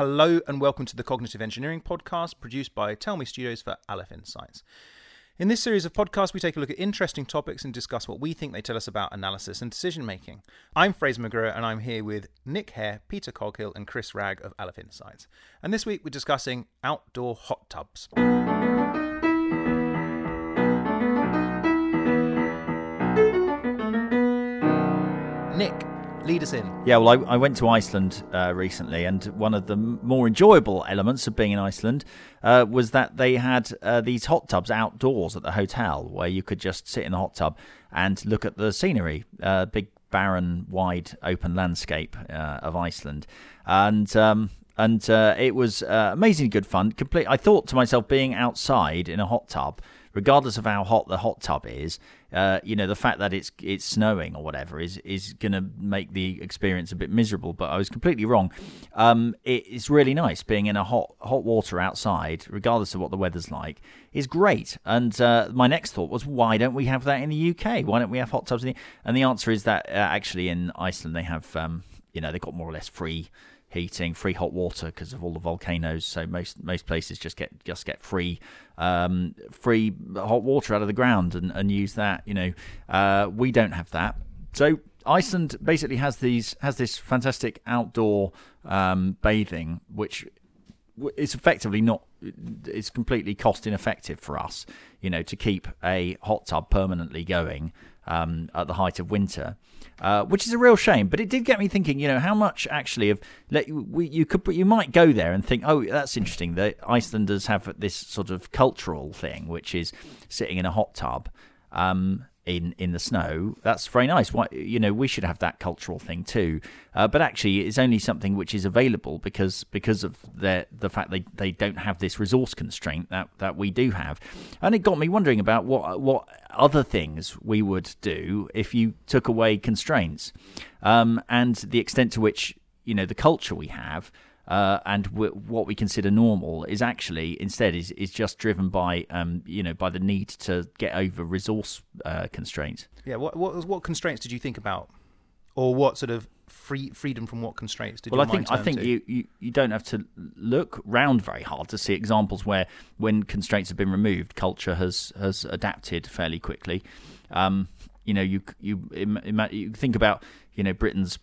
Hello and welcome to the Cognitive Engineering Podcast produced by Tell Me Studios for Aleph Insights. In this series of podcasts, we take a look at interesting topics and discuss what we think they tell us about analysis and decision making. I'm Fraser McGruer and I'm here with Nick Hare, Peter Coghill, and Chris Ragg of Aleph Insights. And this week we're discussing outdoor hot tubs. Nick, lead us in. Yeah, well, I, I went to Iceland uh, recently, and one of the more enjoyable elements of being in Iceland uh, was that they had uh, these hot tubs outdoors at the hotel where you could just sit in the hot tub and look at the scenery, uh, big, barren, wide, open landscape uh, of Iceland. And. Um, and uh, it was amazingly good fun. Complete. I thought to myself, being outside in a hot tub regardless of how hot the hot tub is, uh, you know, the fact that it's it's snowing or whatever is is going to make the experience a bit miserable. But I was completely wrong. Um, it, it's really nice being in a hot hot water outside, regardless of what the weather's like, is great. And uh, my next thought was, why don't we have that in the UK? Why don't we have hot tubs? The, and the answer is that uh, actually in Iceland they have, um, you know, they've got more or less free heating, free hot water because of all the volcanoes. So most most places just get just get free um, free hot water out of the ground and, and use that. You know, uh, we don't have that. So Iceland basically has these has this fantastic outdoor um, bathing, which is effectively not it's completely cost ineffective for us. You know, to keep a hot tub permanently going um, at the height of winter. Uh, which is a real shame. But it did get me thinking. You know, how much actually of let you, we, you could you might go there and think, oh, that's interesting. The Icelanders have this sort of cultural thing, which is sitting in a hot tub. Um, in in the snow. That's very nice. Why, you know, we should have that cultural thing too. Uh, but actually, it's only something which is available because because of the the fact they, they don't have this resource constraint that, that we do have. And it got me wondering about what what other things we would do if you took away constraints, um, and the extent to which you know the culture we have uh, and w- what we consider normal is actually instead is, is just driven by um, you know by the need to get over resource uh, constraints. Yeah, what, what what constraints did you think about, or what sort of free freedom from what constraints did? You? Well, I think I think you, you you don't have to look round very hard to see examples where when constraints have been removed, culture has has adapted fairly quickly. Um, you know, you you you think about you know Britain's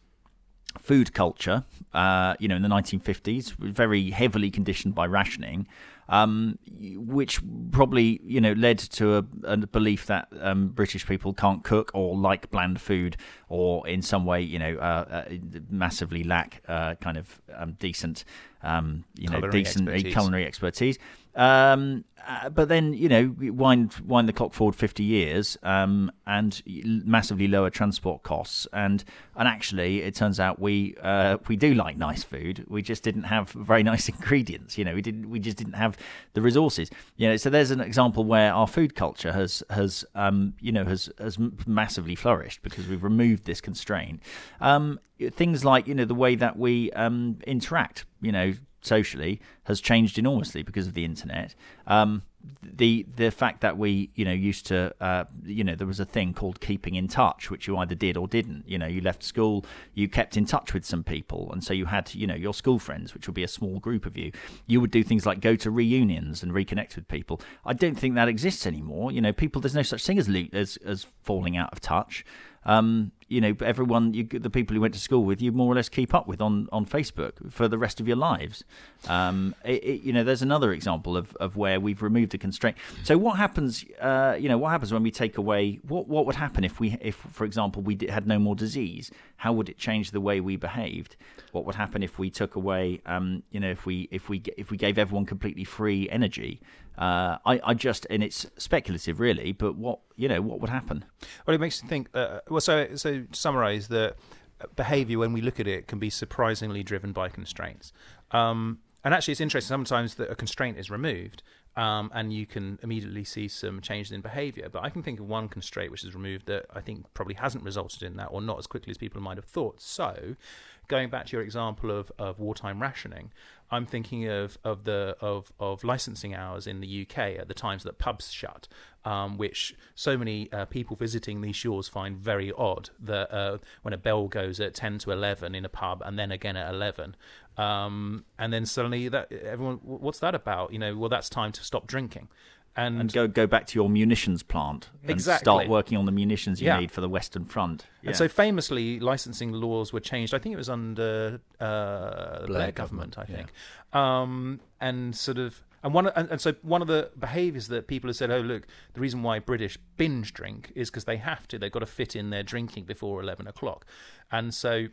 food culture, uh, you know, in the 1950s, very heavily conditioned by rationing, um, which probably, you know, led to a, a belief that um, British people can't cook or like bland food or in some way, you know, uh, uh, massively lack uh, kind of um, decent, um, you know, decent expertise. culinary expertise. Uh, but then you know, wind wind the clock forward fifty years, um, and massively lower transport costs, and and actually, it turns out we uh, we do like nice food. We just didn't have very nice ingredients. You know, we didn't we just didn't have the resources. You know, so there's an example where our food culture has has um, you know has has massively flourished because we've removed this constraint. Um, things like you know the way that we um, interact. You know, socially has changed enormously because of the internet. Um, the the fact that we you know used to uh, you know there was a thing called keeping in touch which you either did or didn't. You know you left school you kept in touch with some people and so you had you know your school friends which would be a small group of you. You would do things like go to reunions and reconnect with people. I don't think that exists anymore. You know people there's no such thing as as as falling out of touch. Um, you know, everyone, you, the people you went to school with, you more or less keep up with on, on Facebook for the rest of your lives. Um, it, it, you know, there's another example of, of where we've removed the constraint. So what happens? Uh, you know, what happens when we take away? What what would happen if we, if for example, we did, had no more disease? How would it change the way we behaved? What would happen if we took away? Um, you know, if we if we if we gave everyone completely free energy? Uh, I, I just, and it's speculative, really. But what you know, what would happen? Well, it makes me think. Uh, well, so so to summarise that behaviour when we look at it can be surprisingly driven by constraints. Um, and actually, it's interesting sometimes that a constraint is removed, um, and you can immediately see some changes in behaviour. But I can think of one constraint which is removed that I think probably hasn't resulted in that, or not as quickly as people might have thought. So, going back to your example of, of wartime rationing, I'm thinking of, of the of, of licensing hours in the UK at the times that pubs shut, um, which so many uh, people visiting these shores find very odd. That uh, when a bell goes at ten to eleven in a pub, and then again at eleven, um, and then suddenly that everyone, what's that about? You know, well that's time to stop drinking. And, and, go go back to your munitions plant and exactly. start working on the munitions you Yeah. need for the Western Front. Yeah. And so famously, licensing laws were changed. I think it was under uh, the Blair, Blair government. government, I yeah. think, um, and sort of. And one, and, and so one of the behaviours that people have said, oh look, the reason why British binge drink is because they have to. They've got to fit in their drinking before eleven o'clock, and so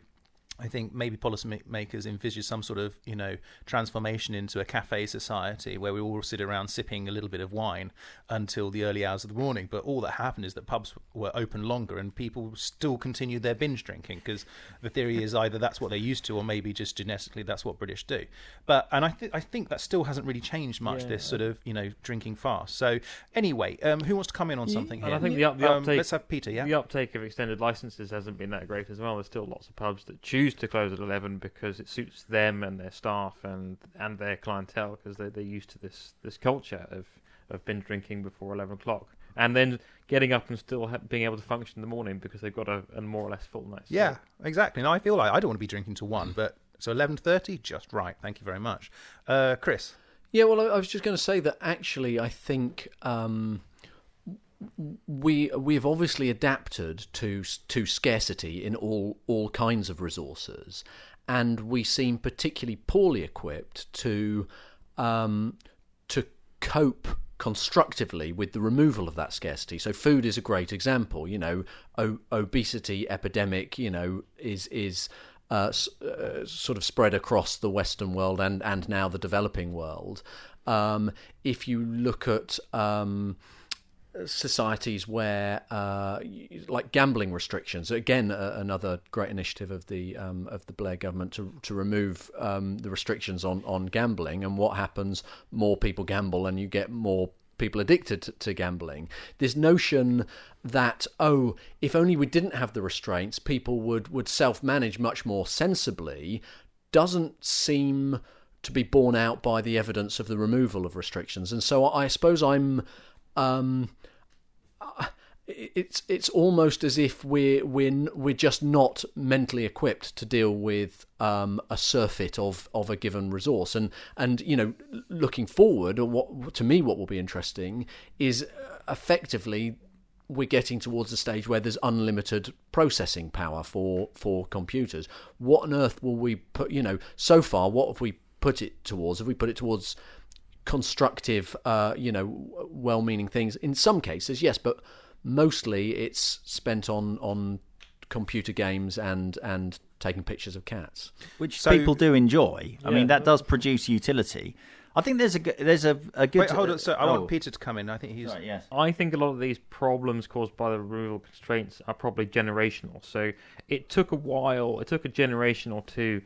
I think maybe policymakers envisage some sort of, you know, transformation into a cafe society where we all sit around sipping a little bit of wine until the early hours of the morning. But all that happened is that pubs were open longer and people still continued their binge drinking because the theory is either that's what they're used to or maybe just genetically that's what British do. But and I th- I think that still hasn't really changed much. Yeah. This sort of you know drinking fast. So anyway, um, who wants to come in on something And here? I think the up- the Um, uptake- let's have Peter. Yeah. The uptake of extended licenses hasn't been that great as well. There's still lots of pubs that choose to close at 11 because it suits them and their staff and and their clientele because they're, they're used to this this culture of of binge drinking before 11 o'clock and then getting up and still ha- being able to function in the morning because they've got a, a more or less full night's sleep. Yeah, exactly. Now I feel like I don't want to be drinking to one, but so eleven thirty, just right. Thank you very much, uh, Chris. Yeah, well, I I was just going to say that actually, I think um, we we've obviously adapted to to scarcity in all all kinds of resources, and we seem particularly poorly equipped to um, to cope constructively with the removal of that scarcity. So food is a great example. You know, o- obesity epidemic. You know, is is uh, uh, sort of spread across the Western world and and now the developing world. Um, if you look at um, societies where, uh, like gambling restrictions, again another great initiative of the um, of the Blair government to to remove um, the restrictions on on gambling. And what happens? More people gamble, and you get more people addicted to, to gambling. This notion that oh, if only we didn't have the restraints, people would would self manage much more sensibly, doesn't seem to be borne out by the evidence of the removal of restrictions. And so I suppose I'm. Um, it's it's almost as if we're we're we're just not mentally equipped to deal with um, a surfeit of, of a given resource. And and you know looking forward or what to me what will be interesting is uh, effectively we're getting towards a stage where there's unlimited processing power for for computers. What on earth will we put you know so far what have we put it towards? Have we put it towards constructive, uh, you know, well-meaning things. In some cases, yes, but mostly it's spent on on computer games and and taking pictures of cats. which So- people do enjoy. I Yeah. mean, that does produce utility. I think there's a g- there's a, a good. Wait, hold on. So I oh, want Peter to come in. I think he's. Right, yes. I think a lot of these problems caused by the removal constraints are probably generational. So it took a while, it took a generation or two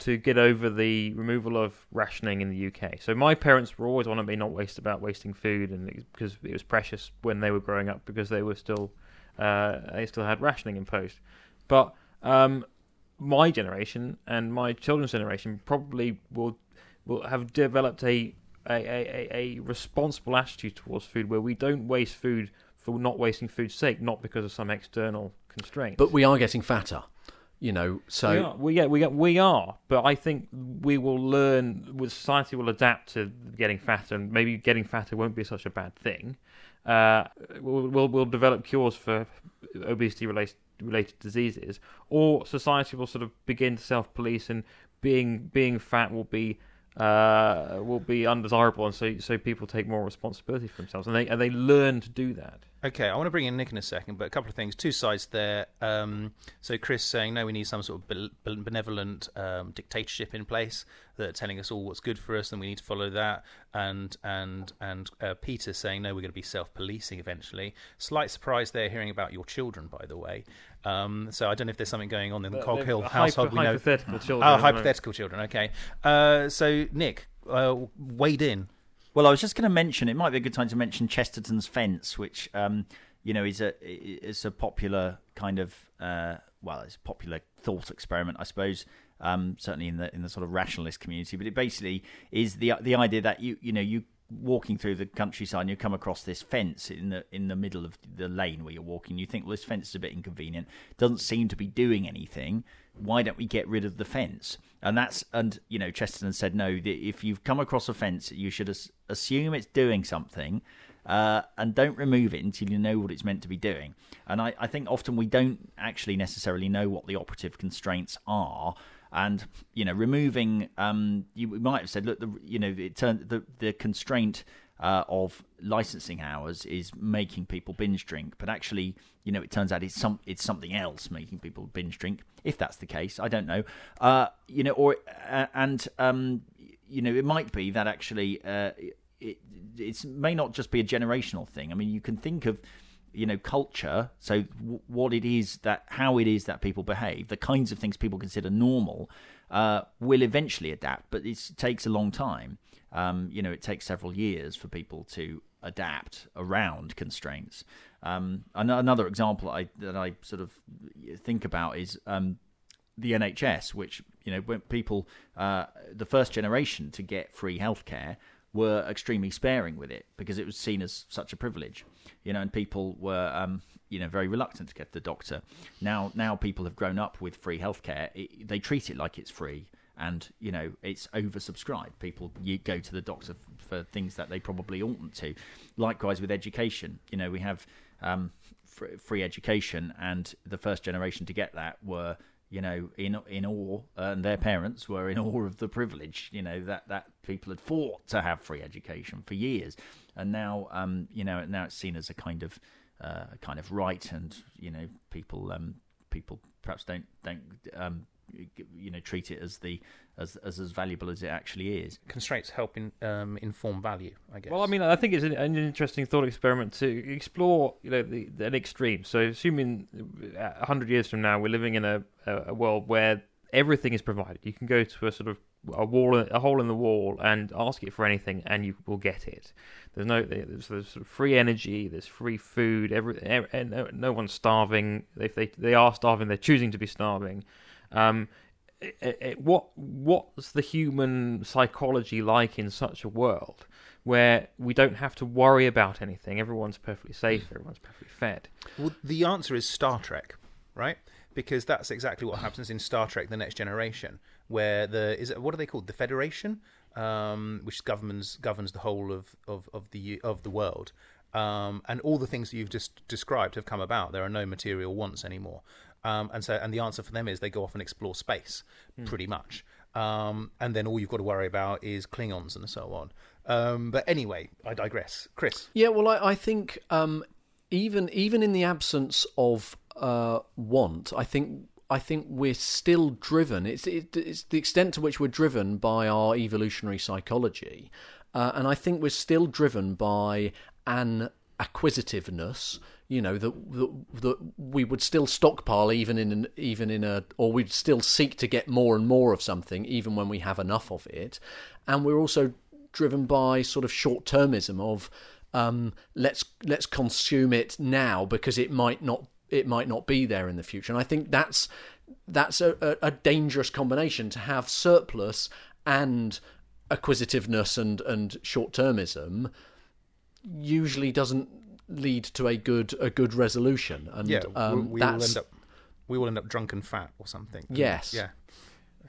to get over the removal of rationing in the UK. So my parents were always at me not waste about wasting food, and because it was precious when they were growing up because they were still uh, they still had rationing imposed. But um, my generation and my children's generation probably will will have developed a, a, a- a responsible attitude towards food where we don't waste food for not wasting food's sake, not because of some external constraint. But we are getting fatter, you know. So we are, we, yeah, we, we are, but I think we will learn. Society will adapt to getting fatter, and maybe getting fatter won't be such a bad thing. Uh, we'll, we'll we'll develop cures for obesity related related diseases, or society will sort of begin to self police, and being being fat will be uh, will be undesirable, and so so people take more responsibility for themselves, and they and they learn to do that. Okay, I want to bring in Nick in a second, but a couple of things, two sides there. Um, so Chris saying no, we need some sort of be- be- benevolent um, dictatorship in place that are telling us all what's good for us, and we need to follow that. And and and uh, Peter saying no, we're going to be self-policing eventually. Slight surprise there, hearing about your children, by the way. Um, so I don't know if there's something going on in the But Coghill hypo- household. we know. hypothetical children. Oh, at the moment. hypothetical children. Okay. Uh, so Nick, uh, wade in. Well, I was just going to mention. It might be a good time to mention Chesterton's Fence, which um, you know is a is a popular kind of uh, well, it's a popular thought experiment, I suppose. Um, certainly in the in the sort of rationalist community. But it basically is the the idea that you you know you walking through the countryside and you come across this fence in the in the middle of the lane where you're walking you think well this fence is a bit inconvenient doesn't seem to be doing anything why don't we get rid of the fence and that's and you know Chesterton said no if you've come across a fence you should assume it's doing something uh, and don't remove it until you know what it's meant to be doing. And I, I think often we don't actually necessarily know what the operative constraints are and you know removing um you might have said look the you know it turned the the constraint uh, of licensing hours is making people binge drink, but actually, you know, it turns out it's some it's something else making people binge drink. If that's the case, I don't know. Uh, you know, or uh, and um, you know, it might be that actually uh, it it may not just be a generational thing. I mean, you can think of you know culture so w- what it is that how it is that people behave the kinds of things people consider normal uh, will eventually adapt but it takes a long time. Um, you know it takes several years for people to adapt around constraints. Um, another example I, that I sort of think about is um, the NHS, which you know when people uh, the first generation to get free healthcare were extremely sparing with it because it was seen as such a privilege, you know, and people were, um, you know, very reluctant to get the doctor. Now, now people have grown up with free healthcare. It, they treat it like it's free, and you know, it's oversubscribed. People you go to the doctor for things that they probably oughtn't to. Likewise with education, you know, we have um, free education, and the first generation to get that were you know, in in awe, and their parents were in awe of the privilege, you know, that that people had fought to have free education for years, and now, um, you know, now it's seen as a kind of uh, kind of right, and you know, people um, people perhaps don't don't um, you know treat it as the as as as valuable as it actually is. Constraints help in, um, inform value, I guess. Well, I mean, I think it's an, an interesting thought experiment to explore, you know, the, the, an extreme. So, assuming hundred years from now we're living in a, a world where everything is provided, you can go to a sort of a wall, a hole in the wall, and ask it for anything, and you will get it. There's no, there's, there's sort of free energy, there's free food. Every, and no, no one's starving. If they they are starving, they're choosing to be starving. Um, it, it, what what's the human psychology like in such a world where we don't have to worry about anything? Everyone's perfectly safe. Everyone's perfectly fed. Well, the answer is Star Trek, right? Because that's exactly what happens in Star Trek: The Next Generation, where the is it, what are they called? The Federation, um, which governs governs the whole of, of, of the of the world. Um, and all the things that you've just described have come about. There are no material wants anymore. Um, and so, and the answer for them is they go off and explore space, mm. pretty much. Um, and then all you've got to worry about is Klingons and so on. Um, but anyway, I digress. Chris. Yeah, well, I, I think um, even even in the absence of uh, want, I think I think we're still driven. It's it, it's the extent to which we're driven by our evolutionary psychology, uh, and I think we're still driven by an acquisitiveness you know that, that that we would still stockpile even in an, even in a or we'd still seek to get more and more of something even when we have enough of it. And we're also driven by sort of short-termism of um, let's let's consume it now because it might not it might not be there in the future. And I think that's that's a, a, dangerous combination to have surplus and acquisitiveness and and short-termism usually doesn't lead to a good a good resolution. And yeah, um, we, we will end up we will end up drunk and fat or something. Yes. Yeah.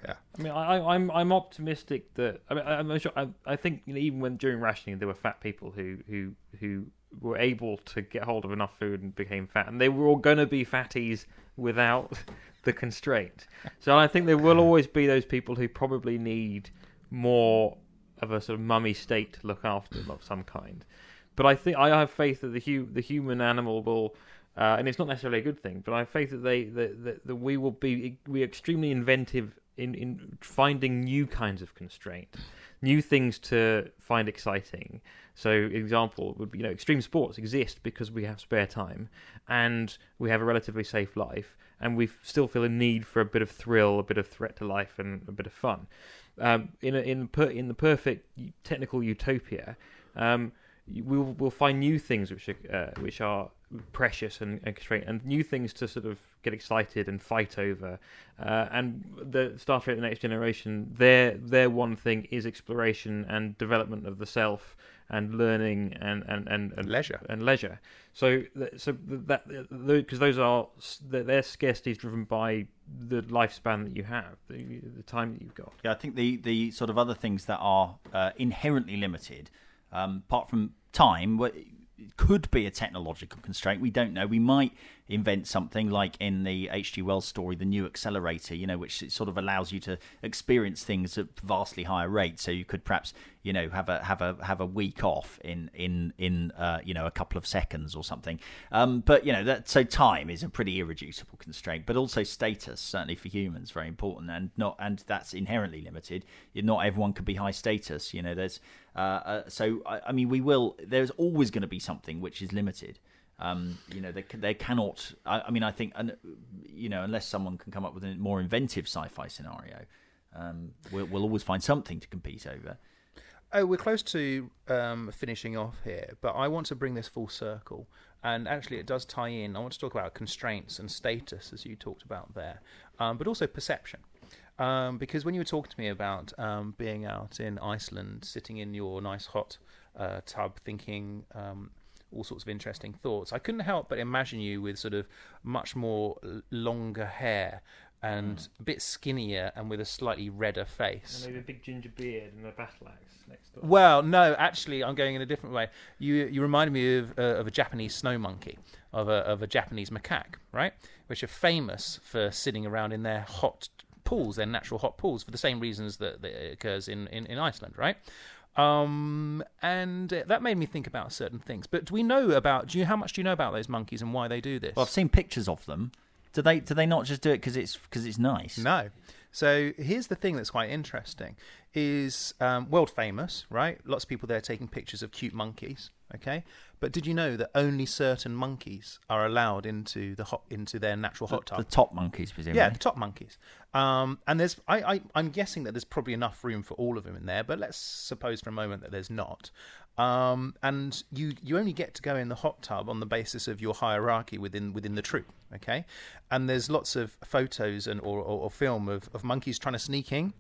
Yeah. I mean, I, am I'm, I'm optimistic that I mean I'm sure I, I think you know, even when during rationing there were fat people who who who were able to get hold of enough food and became fat, and they were all going to be fatties without the constraint. So I think there will always be those people who probably need more of a sort of mummy state to look after them of some kind. But I think I have faith that the hu- the human animal will, uh, and it's not necessarily a good thing. But I have faith that they that, that, that we will be we extremely inventive in in finding new kinds of constraint, new things to find exciting. So, example would be you know extreme sports exist because we have spare time and we have a relatively safe life, and we still feel a need for a bit of thrill, a bit of threat to life, and a bit of fun. Um, in a, in per, in the perfect technical utopia. Um, we'll we'll find new things which are uh, which are precious and, and constrained, and new things to sort of get excited and fight over. Uh, and the Star Trek: The Next Generation, their their one thing is exploration and development of the self and learning and and and, and Leisure. and leisure. So so that because those are their their scarcity is driven by the lifespan that you have, the, the time that you've got. Yeah, I think the the sort of other things that are uh, inherently limited, um, apart from time, could be a technological constraint. We don't know. We might invent something like in the H.G. Wells story, the new accelerator, you know, which sort of allows you to experience things at vastly higher rates. So you could perhaps, you know, have a have a have a week off in in in uh, you know a couple of seconds or something. Um, but you know that so time is a pretty irreducible constraint, but also status certainly for humans very important and not and that's inherently limited. Not everyone can be high status. You know, there's uh, uh, so I, I mean we will. There's always going to be something which is limited. Um, you know, they they cannot. I, I mean, I think, you know, unless someone can come up with a more inventive sci-fi scenario, um, we'll, we'll always find something to compete over. Oh, we're close to um, finishing off here, but I want to bring this full circle. And actually, it does tie in. I want to talk about constraints and status, as you talked about there, um, but also perception. Um, because when you were talking to me about um, being out in Iceland, sitting in your nice hot uh, tub, thinking all sorts of interesting thoughts, I couldn't help but imagine you with sort of much more longer hair and a bit skinnier and with a slightly redder face. maybe a big ginger beard and a battle axe next door. Well, no, actually, I'm going in a different way. You you reminded me of uh, of a Japanese snow monkey, of a of a Japanese macaque, right? Which are famous for sitting around in their hot pools, their natural hot pools, for the same reasons that, that it occurs in, in, in Iceland, right? Um, and that made me think about certain things. But do we know about? Do you how much do you know about those monkeys and why they do this? Well, I've seen pictures of them. Do they do they not just do it because it's because it's nice? No. So here's the thing that's quite interesting: is um, world famous, right? Lots of people there taking pictures of cute monkeys. Okay, but did you know that only certain monkeys are allowed into the hot into their natural hot tub? The top monkeys, presumably. Yeah, the top monkeys. Um, and there's, I, I, I'm guessing that there's probably enough room for all of them in there, but let's suppose for a moment that there's not. Um, and you, you only get to go in the hot tub on the basis of your hierarchy within within the troop. Okay, and there's lots of photos and or, or, or film of, of monkeys trying to sneak in,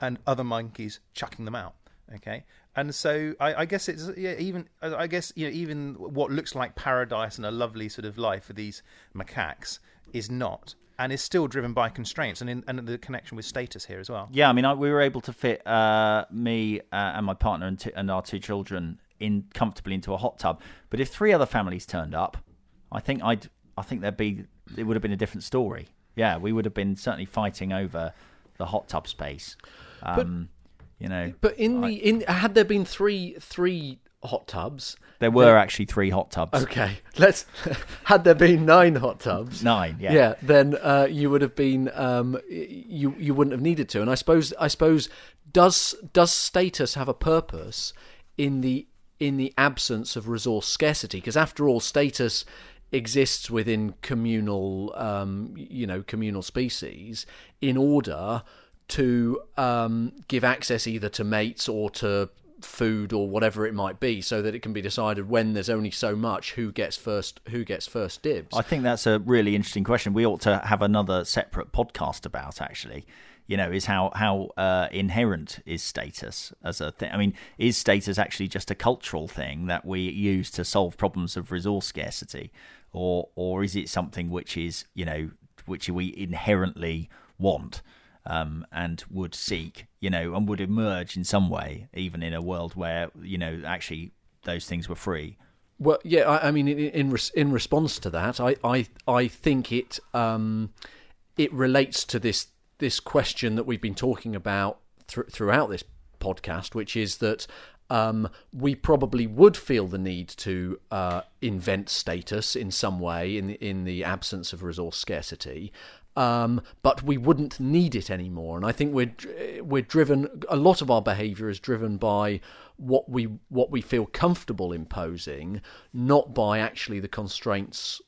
and other monkeys chucking them out. Okay, and so I, I guess it's yeah, even I guess you know even what looks like paradise and a lovely sort of life for these macaques is not, and is still driven by constraints and in, and the connection with status here as well. Yeah, I mean, I, we were able to fit uh, me uh, and my partner and, t- and our two children in comfortably into a hot tub. But if three other families turned up, I think I'd, I think there'd be, it would have been a different story. Yeah, we would have been certainly fighting over the hot tub space. Um, you know, But in the in had there been three three hot tubs? there were actually three hot tubs. Okay, let's. had there been nine hot tubs? Nine, yeah. yeah, then uh, you would have been um, you you wouldn't have needed to. And I suppose I suppose does does status have a purpose in the in the absence of resource scarcity? Because after all, status exists within communal um, you know communal species in order to um, give access either to mates or to food or whatever it might be so that it can be decided when there's only so much who gets first who gets first dibs I think that's a really interesting question. We ought to have another separate podcast about actually. You know, is how how uh, inherent is status as a thing? I mean, is status actually just a cultural thing that we use to solve problems of resource scarcity, or or is it something which is you know which we inherently want um, and would seek, you know, and would emerge in some way, even in a world where you know actually those things were free. Well, yeah, I, I mean, in in, res- in response to that, I I, I think it um, it relates to this this question that we've been talking about thr throughout this podcast, which is that um, we probably would feel the need to uh, invent status in some way in the, in the absence of resource scarcity. Um, but we wouldn't need it anymore, and I think we're we're driven. A lot of our behaviour is driven by what we what we feel comfortable imposing, not by actually the constraints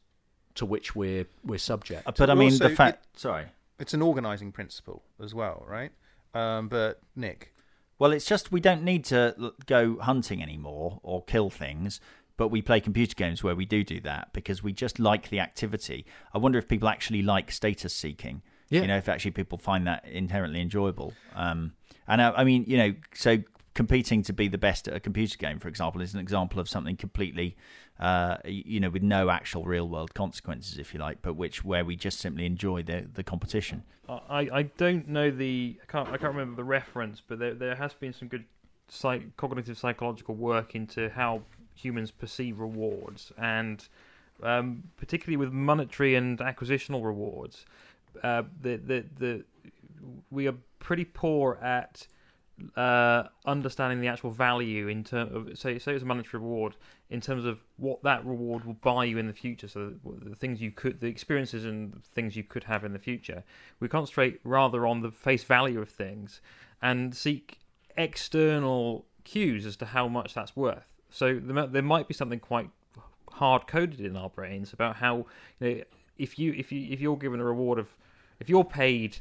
to which we're we're subject. But I mean, also, the fact. Sorry. It's an organising principle as well, right? Um, but Nick, Well, it's just we don't need to go hunting anymore or kill things but we play computer games where we do do that because we just like the activity. I wonder if people actually like status seeking. Yeah. You know, if actually people find that inherently enjoyable. Um, and I, I mean, you know, so competing to be the best at a computer game, for example, is an example of something completely, uh, you know, with no actual real world consequences, if you like, but which where we just simply enjoy the the competition. I, I don't know the I can't I can't remember the reference, but there there has been some good psych, cognitive psychological work into how humans perceive rewards, and um, particularly with monetary and acquisitional rewards, uh, the, the the we are pretty poor at uh, understanding the actual value in terms of say say it's a monetary reward in terms of what that reward will buy you in the future. So the, the things you could, the experiences and things you could have in the future. We concentrate rather on the face value of things and seek external cues as to how much that's worth. So there, there might be something quite hard coded in our brains about how you know, if you if you if you're given a reward of if you're paid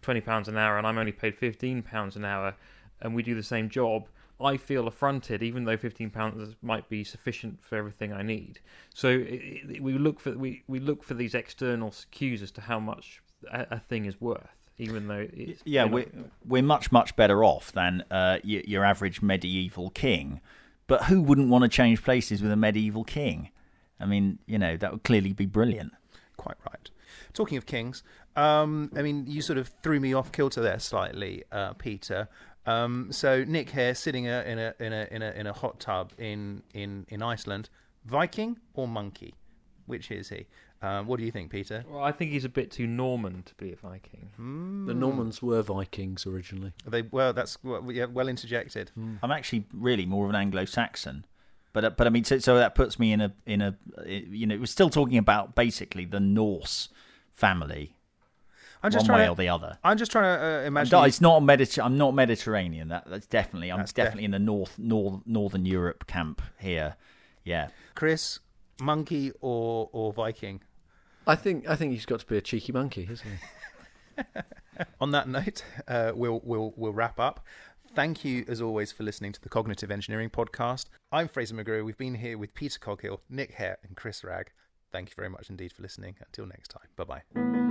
twenty pounds an hour and I'm only paid fifteen pounds an hour and we do the same job, I feel affronted, even though fifteen pounds might be sufficient for everything I need. So it, it, we look for we, we look for these external cues as to how much a, a thing is worth, even though it's Yeah, we're, we're much, much better off than uh, your, your average medieval king. But who wouldn't want to change places with a medieval king? I mean, you know, that would clearly be brilliant. Quite right. Talking of kings, um, I mean, you sort of threw me off kilter there slightly, uh, Peter. Um, so Nick here, sitting a, in a in a in a in a hot tub in in in Iceland, Viking or monkey? Which is he? Um, what do you think, Peter? Well, I think he's a bit too Norman to be a Viking. The Normans were Vikings originally. They well, that's well, yeah, well interjected. I'm actually really more of an Anglo-Saxon, but uh, but I mean, so, so that puts me in a in a you know, we're still talking about basically the Norse family, I'm just one way trying or to. the other. I'm just trying to uh, I'm imagine. not, it's not Mediter- I'm not Mediterranean. That that's definitely. I'm That's definitely in the north, north, northern Europe camp here. Yeah. Chris, monkey or or Viking? I think I think he's got to be a cheeky monkey, hasn't he? On that note, uh, we'll we'll we'll wrap up. Thank you, as always, for listening to the Cognitive Engineering Podcast. I'm Fraser McGruer. We've been here with Peter Coghill, Nick Hare, and Chris Ragg. Thank you very much indeed for listening. Until next time, bye bye.